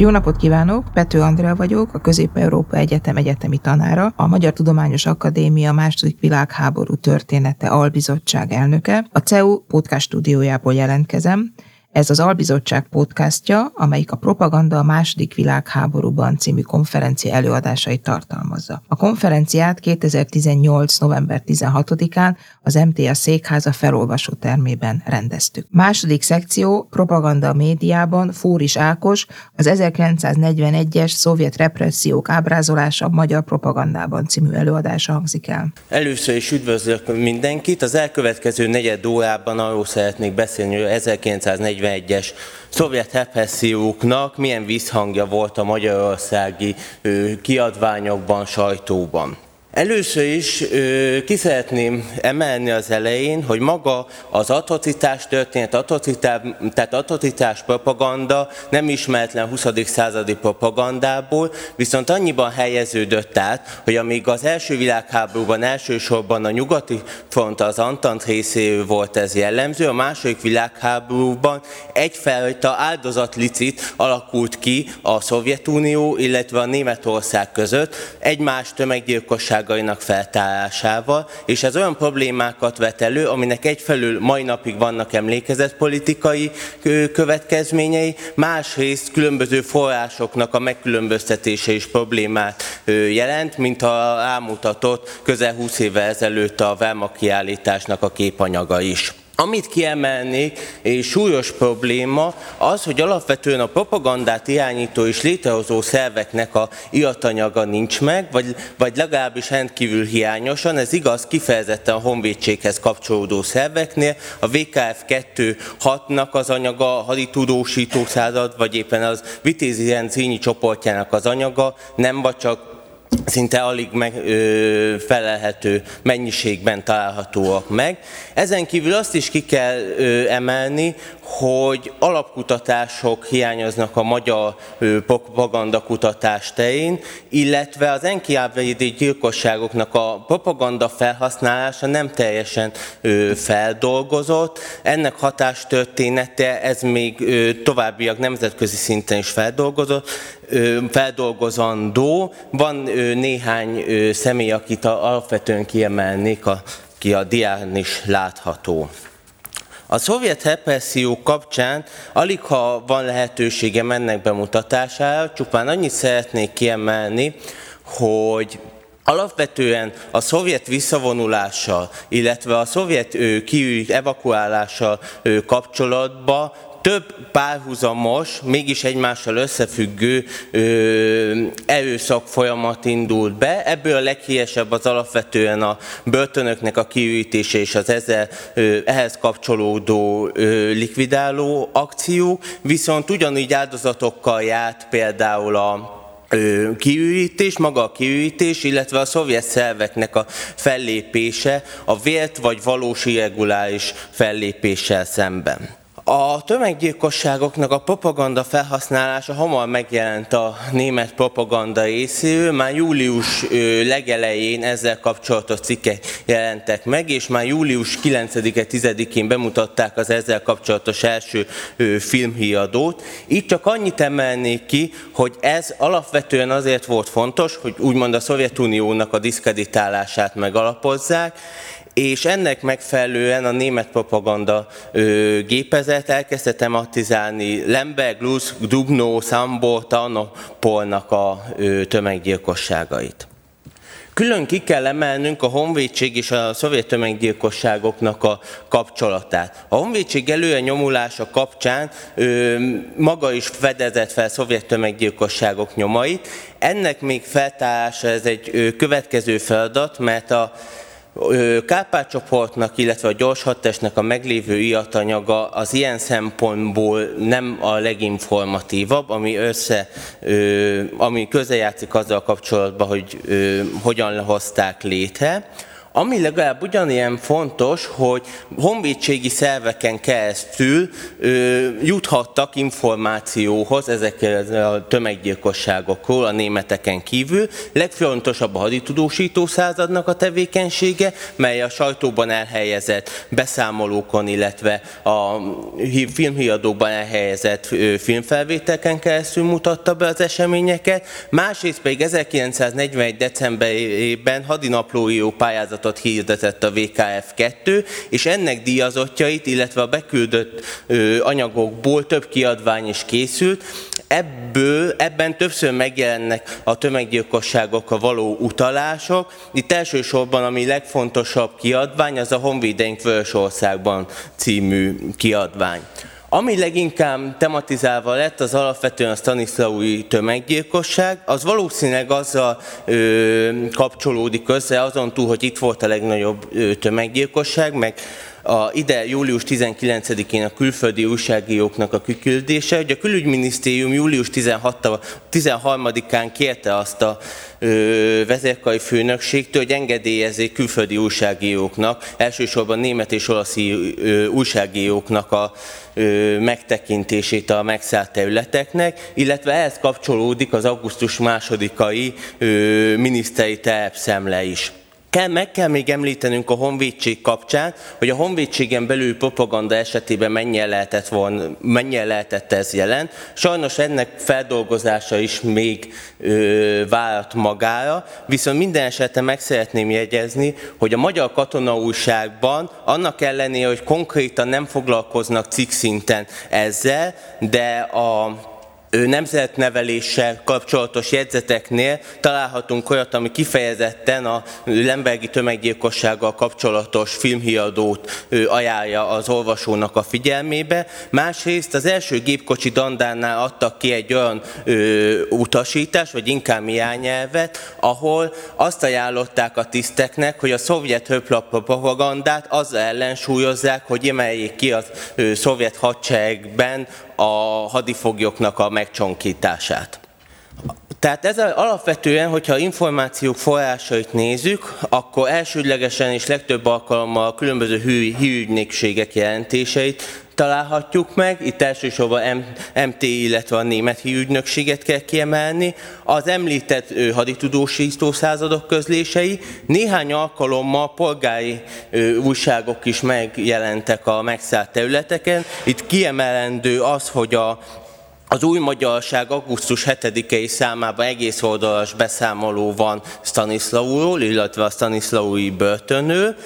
Jó napot kívánok! Pető Andrea vagyok, a Közép-Európa Egyetem egyetemi tanára, a Magyar Tudományos Akadémia második világháború története albizottság elnöke. A CEU podcast stúdiójából jelentkezem, ez az Albizottság podcastja, amelyik a Propaganda a második világháborúban című konferencia előadásait tartalmazza. A konferenciát 2018. november 16-án az MTA székháza felolvasó termében rendeztük. Második szekció Propaganda a médiában Fóris Ákos az 1941-es szovjet repressziók ábrázolása a magyar propagandában című előadása hangzik el. Először is üdvözlök mindenkit. Az elkövetkező negyed órában arról szeretnék beszélni, hogy 1940 1941-es szovjet represszióknak milyen visszhangja volt a magyarországi kiadványokban, sajtóban. Először is ö, ki szeretném emelni az elején, hogy maga az atrocitás történet, atrocitás, tehát atrocitás propaganda nem ismeretlen 20. századi propagandából, viszont annyiban helyeződött át, hogy amíg az első világháborúban elsősorban a nyugati front az Antant részéről volt ez jellemző, a második világháborúban egyfajta áldozatlicit alakult ki a Szovjetunió, illetve a Németország között, egymás tömeggyilkosság igazságainak feltárásával, és ez olyan problémákat vet elő, aminek egyfelől mai napig vannak emlékezetpolitikai következményei, másrészt különböző forrásoknak a megkülönböztetése is problémát jelent, mint a rámutatott közel 20 évvel ezelőtt a Verma kiállításnak a képanyaga is. Amit kiemelnék, és súlyos probléma, az, hogy alapvetően a propagandát irányító és létrehozó szerveknek a iatanyaga nincs meg, vagy, vagy legalábbis rendkívül hiányosan. Ez igaz kifejezetten a honvédséghez kapcsolódó szerveknél. A VKF 2-6-nak az anyaga, a haditudósító század, vagy éppen az Vitézi Renzényi csoportjának az anyaga nem vagy csak szinte alig meg, ö, felelhető mennyiségben találhatóak meg. Ezen kívül azt is ki kell ö, emelni, hogy alapkutatások hiányoznak a magyar propaganda kutatás terén, illetve az enkiábvédi gyilkosságoknak a propaganda felhasználása nem teljesen feldolgozott. Ennek hatástörténete, ez még továbbiak nemzetközi szinten is feldolgozott, feldolgozandó. Van néhány személy, akit alapvetően kiemelnék, a, ki a dián is látható. A szovjet represszió kapcsán alig ha van lehetősége ennek bemutatására, csupán annyit szeretnék kiemelni, hogy Alapvetően a szovjet visszavonulással, illetve a szovjet kiügy evakuálással kapcsolatban több párhuzamos, mégis egymással összefüggő ö, erőszak folyamat indult be. Ebből a leghíresebb az alapvetően a börtönöknek a kiürítése és az ezzel, ö, ehhez kapcsolódó ö, likvidáló akció, viszont ugyanígy áldozatokkal járt például a kiürítés, maga a kiürítés, illetve a szovjet szerveknek a fellépése a vélt vagy valós irreguláris fellépéssel szemben. A tömeggyilkosságoknak a propaganda felhasználása hamar megjelent a német propaganda részéről, már július legelején ezzel kapcsolatos cikkek jelentek meg, és már július 9-10-én bemutatták az ezzel kapcsolatos első filmhíradót. Így csak annyit emelnék ki, hogy ez alapvetően azért volt fontos, hogy úgymond a Szovjetuniónak a diszkreditálását megalapozzák, és ennek megfelelően a német propaganda ö, gépezet elkezdte tematizálni Lemberg, Lusz, Dubno, Sambo, Tarnopolnak a ö, tömeggyilkosságait. Külön ki kell emelnünk a honvédség és a szovjet tömeggyilkosságoknak a kapcsolatát. A honvédség előre nyomulása kapcsán ö, maga is fedezett fel szovjet tömeggyilkosságok nyomait. Ennek még feltárása ez egy ö, következő feladat, mert a Kárpát csoportnak, illetve a gyors hadtestnek a meglévő iatanyaga az ilyen szempontból nem a leginformatívabb, ami össze, ami közeljátszik azzal kapcsolatban, hogy hogyan hozták létre. Ami legalább ugyanilyen fontos, hogy honvédségi szerveken keresztül ö, juthattak információhoz ezekkel a tömeggyilkosságokról a németeken kívül. Legfontosabb a haditudósító századnak a tevékenysége, mely a sajtóban elhelyezett beszámolókon, illetve a filmhiadókban elhelyezett filmfelvételken keresztül mutatta be az eseményeket. Másrészt pedig 1941. decemberében hadinaplói pályázatot hirdetett a VKF2, és ennek díjazottjait, illetve a beküldött anyagokból több kiadvány is készült. Ebből, ebben többször megjelennek a tömeggyilkosságokra való utalások. Itt elsősorban ami legfontosabb kiadvány, az a Honvédeink Vörösországban című kiadvány. Ami leginkább tematizálva lett, az alapvetően a Stanislaui tömeggyilkosság, az valószínűleg azzal ö, kapcsolódik össze, azon túl, hogy itt volt a legnagyobb ö, tömeggyilkosság, meg a, ide július 19-én a külföldi újságíróknak a kiküldése, hogy a külügyminisztérium július 13-án kérte azt a ö, vezérkari főnökségtől, hogy engedélyezzék külföldi újságíróknak, elsősorban német és olasz újságíróknak a ö, megtekintését a megszállt területeknek, illetve ehhez kapcsolódik az augusztus másodikai ö, miniszteri terepszemle is. Kell, meg kell még említenünk a honvédség kapcsán, hogy a honvédségen belül propaganda esetében mennyien lehetett, volna, mennyien lehetett ez jelen. Sajnos ennek feldolgozása is még ö, várat magára, viszont minden esetre meg szeretném jegyezni, hogy a Magyar Katona újságban annak ellenére, hogy konkrétan nem foglalkoznak cikk szinten ezzel, de a nemzetneveléssel kapcsolatos jegyzeteknél találhatunk olyat, ami kifejezetten a Lembergi tömeggyilkossággal kapcsolatos filmhiadót ajánlja az olvasónak a figyelmébe. Másrészt az első gépkocsi dandánál adtak ki egy olyan ö, utasítást, vagy inkább irányelvet, ahol azt ajánlották a tiszteknek, hogy a szovjet höplap propagandát azzal ellensúlyozzák, hogy emeljék ki a szovjet hadseregben a hadifoglyoknak a megcsonkítását. Tehát ez alapvetően, hogyha információk forrásait nézzük, akkor elsődlegesen és legtöbb alkalommal a különböző hírügynökségek jelentéseit találhatjuk meg. Itt elsősorban MT, illetve a német hírügynökséget kell kiemelni. Az említett haditudósító századok közlései. Néhány alkalommal polgári újságok is megjelentek a megszállt területeken. Itt kiemelendő az, hogy a az új magyarság augusztus 7-i számában egész oldalas beszámoló van Stanislauról, illetve a Stanislaui börtönről.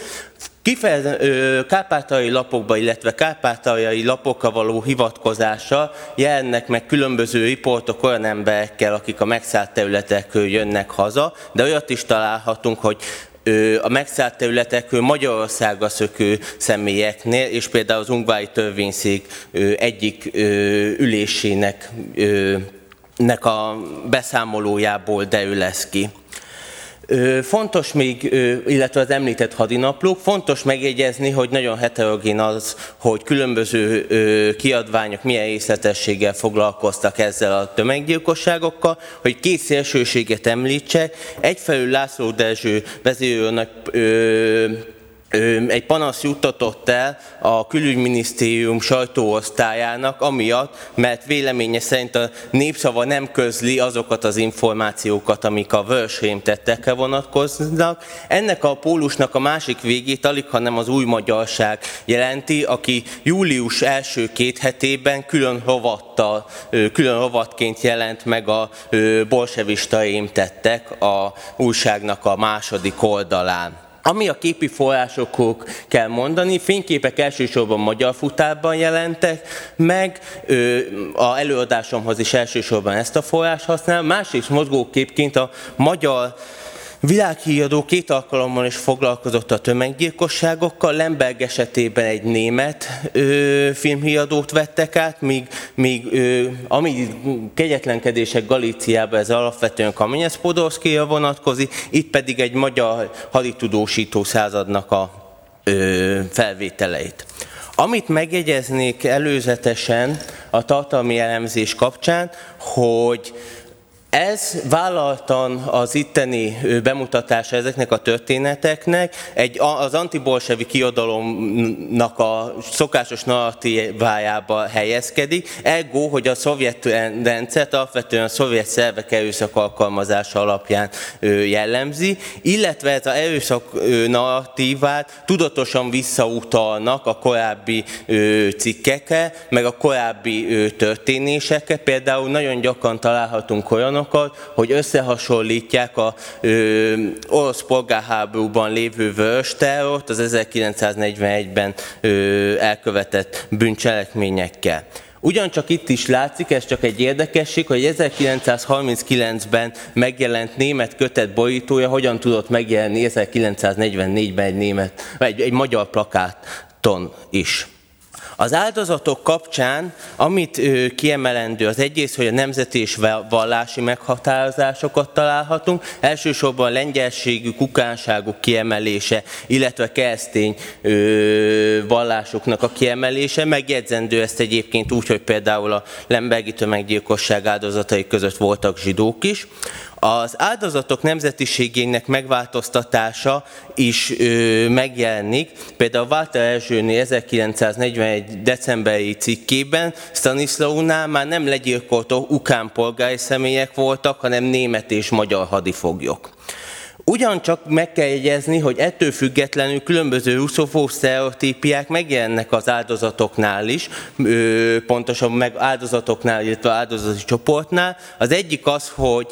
Kifejezetten kárpátaljai lapokba, illetve kárpátaljai lapokra való hivatkozása jelennek meg különböző riportok olyan emberekkel, akik a megszállt területekről jönnek haza, de olyat is találhatunk, hogy a megszállt területekről Magyarországra szökő személyeknél, és például az Ungvári Törvényszék egyik ülésének nek a beszámolójából derül lesz ki. Fontos még, illetve az említett hadinaplók, fontos megjegyezni, hogy nagyon heterogén az, hogy különböző kiadványok milyen részletességgel foglalkoztak ezzel a tömeggyilkosságokkal, hogy két szélsőséget említsek. Egyfelől László Dezső vezérőnek egy panasz juttatott el a külügyminisztérium sajtóosztályának, amiatt, mert véleménye szerint a népszava nem közli azokat az információkat, amik a vörösrém tettekre vonatkoznak. Ennek a pólusnak a másik végét alig, hanem az új magyarság jelenti, aki július első két hetében külön rovattal, külön rovatként jelent meg a bolsevista émtettek a újságnak a második oldalán. Ami a képi forrásokok kell mondani, fényképek elsősorban magyar futárban jelentek meg, a előadásomhoz is elsősorban ezt a forrás használ, másrészt mozgóképként a magyar Világhíradó két alkalommal is foglalkozott a tömeggyilkosságokkal, Lemberg esetében egy német ö, filmhíradót vettek át, míg, míg ö, ami kegyetlenkedések Galíciában ez alapvetően Kamenyesz Podolszkija vonatkozik, itt pedig egy magyar haditudósító századnak a ö, felvételeit. Amit megjegyeznék előzetesen a tartalmi elemzés kapcsán, hogy Ez vállaltan az itteni bemutatása ezeknek a történeteknek egy az antibolsevi kiadalomnak a szokásos narratívájába helyezkedik, ego, hogy a szovjet rendszert alapvetően a szovjet szervek erőszak alkalmazása alapján jellemzi, illetve ez a erőszak narratívát tudatosan visszautalnak a korábbi cikkekre, meg a korábbi történésekre. Például nagyon gyakran találhatunk olyanok, olyanokat, hogy összehasonlítják a ö, orosz polgárháborúban lévő vörösterrort az 1941-ben ö, elkövetett bűncselekményekkel. Ugyancsak itt is látszik, ez csak egy érdekesség, hogy 1939-ben megjelent német kötet borítója hogyan tudott megjelenni 1944-ben egy német, egy, egy magyar plakáton is. Az áldozatok kapcsán, amit kiemelendő, az egyrészt, hogy a nemzeti és vallási meghatározásokat találhatunk, elsősorban lengyelségű, kukánságuk kiemelése, illetve keresztény vallásoknak a kiemelése. Megjegyzendő ezt egyébként úgy, hogy például a Lembergi tömeggyilkosság áldozatai között voltak zsidók is. Az áldozatok nemzetiségének megváltoztatása is ö, megjelenik. Például Walter Erzsőné 1941. decemberi cikkében Stanislaunál már nem legyilkolt ukán polgári személyek voltak, hanem német és magyar hadifoglyok. Ugyancsak meg kell jegyezni, hogy ettől függetlenül különböző russzofób sztereotípiák megjelennek az áldozatoknál is, pontosan meg áldozatoknál, illetve áldozati csoportnál. Az egyik az, hogy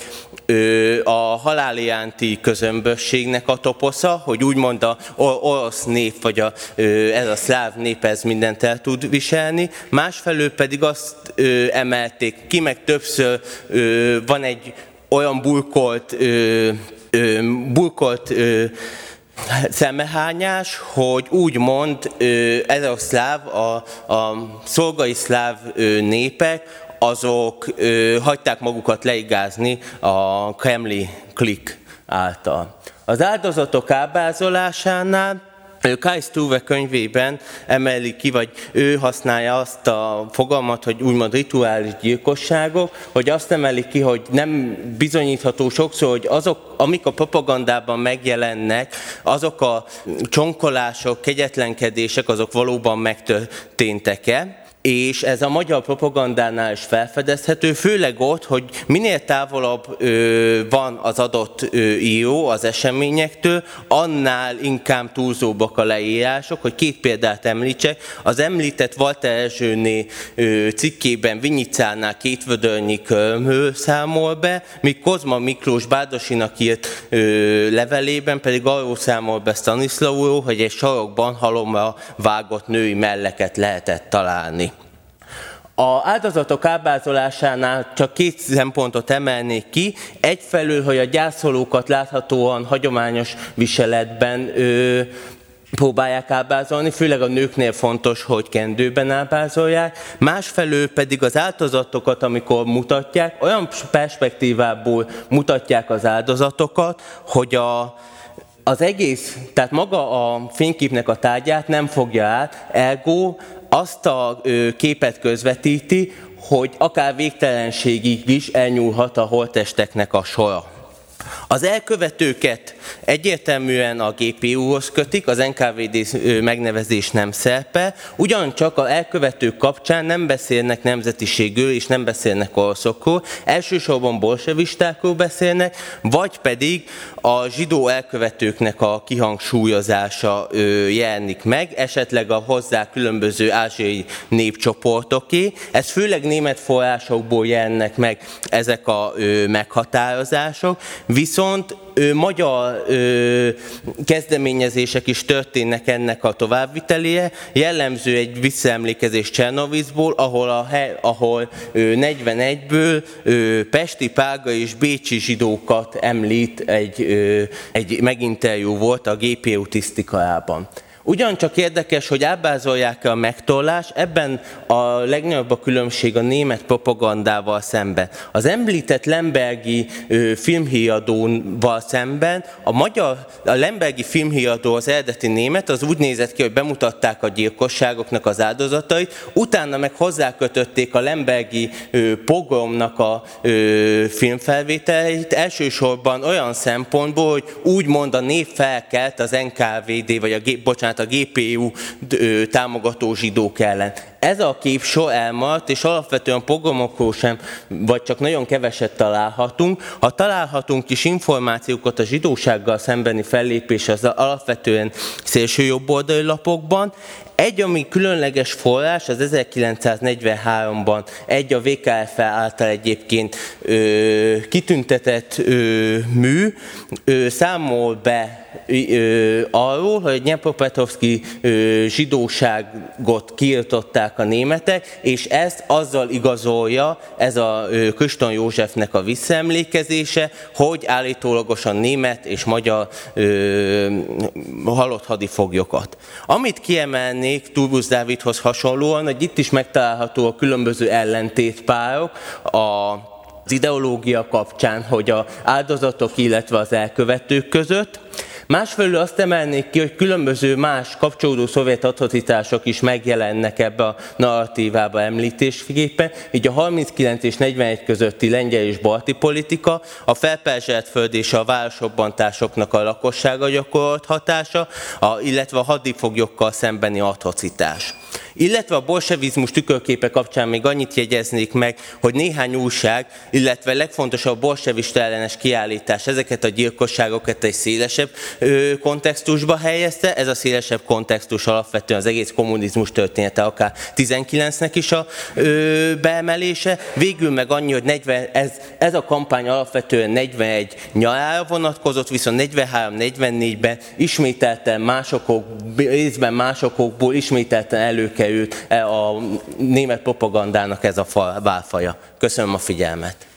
a haláliránti közömbösségnek a toposza, hogy úgymond a orosz nép, vagy a, ez a szláv nép ez mindent el tud viselni. Másfelől pedig azt emelték ki, meg többször van egy olyan bulkolt burkolt szemehányás, hogy úgymond ez a szláv, a, a szolgai szláv népek, azok ö, hagyták magukat leigázni a kremli klik által. Az áldozatok ábrázolásánál Kai Stuve könyvében emeli ki, vagy ő használja azt a fogalmat, hogy úgymond rituális gyilkosságok, hogy azt emeli ki, hogy nem bizonyítható sokszor, hogy azok, amik a propagandában megjelennek, azok a csonkolások, kegyetlenkedések, azok valóban megtörténtek-e és ez a magyar propagandánál is felfedezhető, főleg ott, hogy minél távolabb ö, van az adott ö, író az eseményektől, annál inkább túlzóbbak a leírások, hogy két példát említsek. Az említett Walter Erzsőné ö, cikkében Vinyicánál két vödörnyi körmhő számol be, míg Kozma Miklós Bádosinak írt ö, levelében pedig arról számol be Stanislawról, hogy egy sarokban halomra vágott női melleket lehetett találni. A áldozatok ábrázolásánál csak két szempontot emelnék ki. Egyfelől, hogy a gyászolókat láthatóan hagyományos viseletben ö, próbálják ábrázolni, főleg a nőknél fontos, hogy kendőben ábrázolják, másfelől pedig az áldozatokat, amikor mutatják, olyan perspektívából mutatják az áldozatokat, hogy a, az egész, tehát maga a fényképnek a tárgyát nem fogja át, ergo azt a képet közvetíti, hogy akár végtelenségig is elnyúlhat a holtesteknek a sora. Az elkövetőket egyértelműen a GPU-hoz kötik, az NKVD megnevezés nem szerpe, ugyancsak a elkövetők kapcsán nem beszélnek nemzetiségről és nem beszélnek oroszokról, elsősorban bolsevistákról beszélnek, vagy pedig a zsidó elkövetőknek a kihangsúlyozása jelenik meg, esetleg a hozzá különböző ázsiai népcsoportoké. Ez főleg német forrásokból jelennek meg ezek a meghatározások, viszont ö, magyar ö, kezdeményezések is történnek ennek a továbbviteléje. Jellemző egy visszaemlékezés Csernovicból, ahol, a, ahol ö, 41-ből ö, Pesti, Pága és Bécsi zsidókat említ egy, ö, egy meginterjú volt a GPU tisztikarában. Ugyancsak érdekes, hogy ábrázolják a megtorlás, ebben a legnagyobb a különbség a német propagandával szemben. Az említett Lembergi ö, filmhíradóval szemben a magyar, a Lembergi filmhíradó az eredeti német, az úgy nézett ki, hogy bemutatták a gyilkosságoknak az áldozatait, utána meg hozzákötötték a Lembergi pogromnak a filmfelvételeit, elsősorban olyan szempontból, hogy úgymond a név felkelt az NKVD, vagy a, bocsánat, a GPU támogató zsidók ellen. Ez a kép so elmaradt, és alapvetően pogromokról sem, vagy csak nagyon keveset találhatunk. Ha találhatunk is információkat a zsidósággal szembeni fellépés az alapvetően szélső jobboldali lapokban, egy, ami különleges forrás, az 1943-ban egy a VKF által egyébként ö, kitüntetett ö, mű ö, számol be ö, arról, hogy Nyepropetrovszki zsidóságot kiirtották a németek, és ezt azzal igazolja ez a Köston Józsefnek a visszaemlékezése, hogy állítólagosan német és magyar ö, halott hadifoglyokat. Amit kiemelni még Turbusz Dávidhoz hasonlóan, hogy itt is megtalálható a különböző ellentétpárok, a az ideológia kapcsán, hogy a áldozatok, illetve az elkövetők között. Másfelől azt emelnék ki, hogy különböző más kapcsolódó szovjet atrocitások is megjelennek ebbe a narratívába említésképpen, így a 39 és 41 közötti lengyel és balti politika, a felperzselt föld és a városrobbantásoknak a lakossága gyakorolt hatása, a, illetve a hadifoglyokkal szembeni atrocitás. Illetve a bolsevizmus tükörképe kapcsán még annyit jegyeznék meg, hogy néhány újság, illetve legfontosabb bolsevista ellenes kiállítás ezeket a gyilkosságokat egy szélesebb kontextusba helyezte. Ez a szélesebb kontextus alapvetően az egész kommunizmus története, akár 19-nek is a beemelése. Végül meg annyi, hogy 40, ez, ez a kampány alapvetően 41 nyarára vonatkozott, viszont 43-44-ben ismételten másokok, részben másokból ismételten előkerült őt e a német propagandának ez a válfaja. Köszönöm a figyelmet.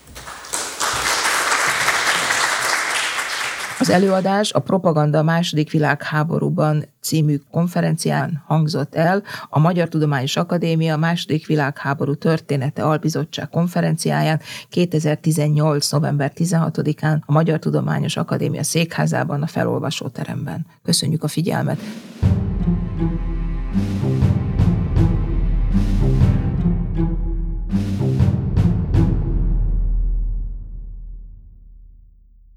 Az előadás a Propaganda második világháborúban című konferencián hangzott el a Magyar Tudományos Akadémia második világháború története albizottság konferenciáján 2018. november 16-án a Magyar Tudományos Akadémia székházában a felolvasóteremben. Köszönjük a figyelmet!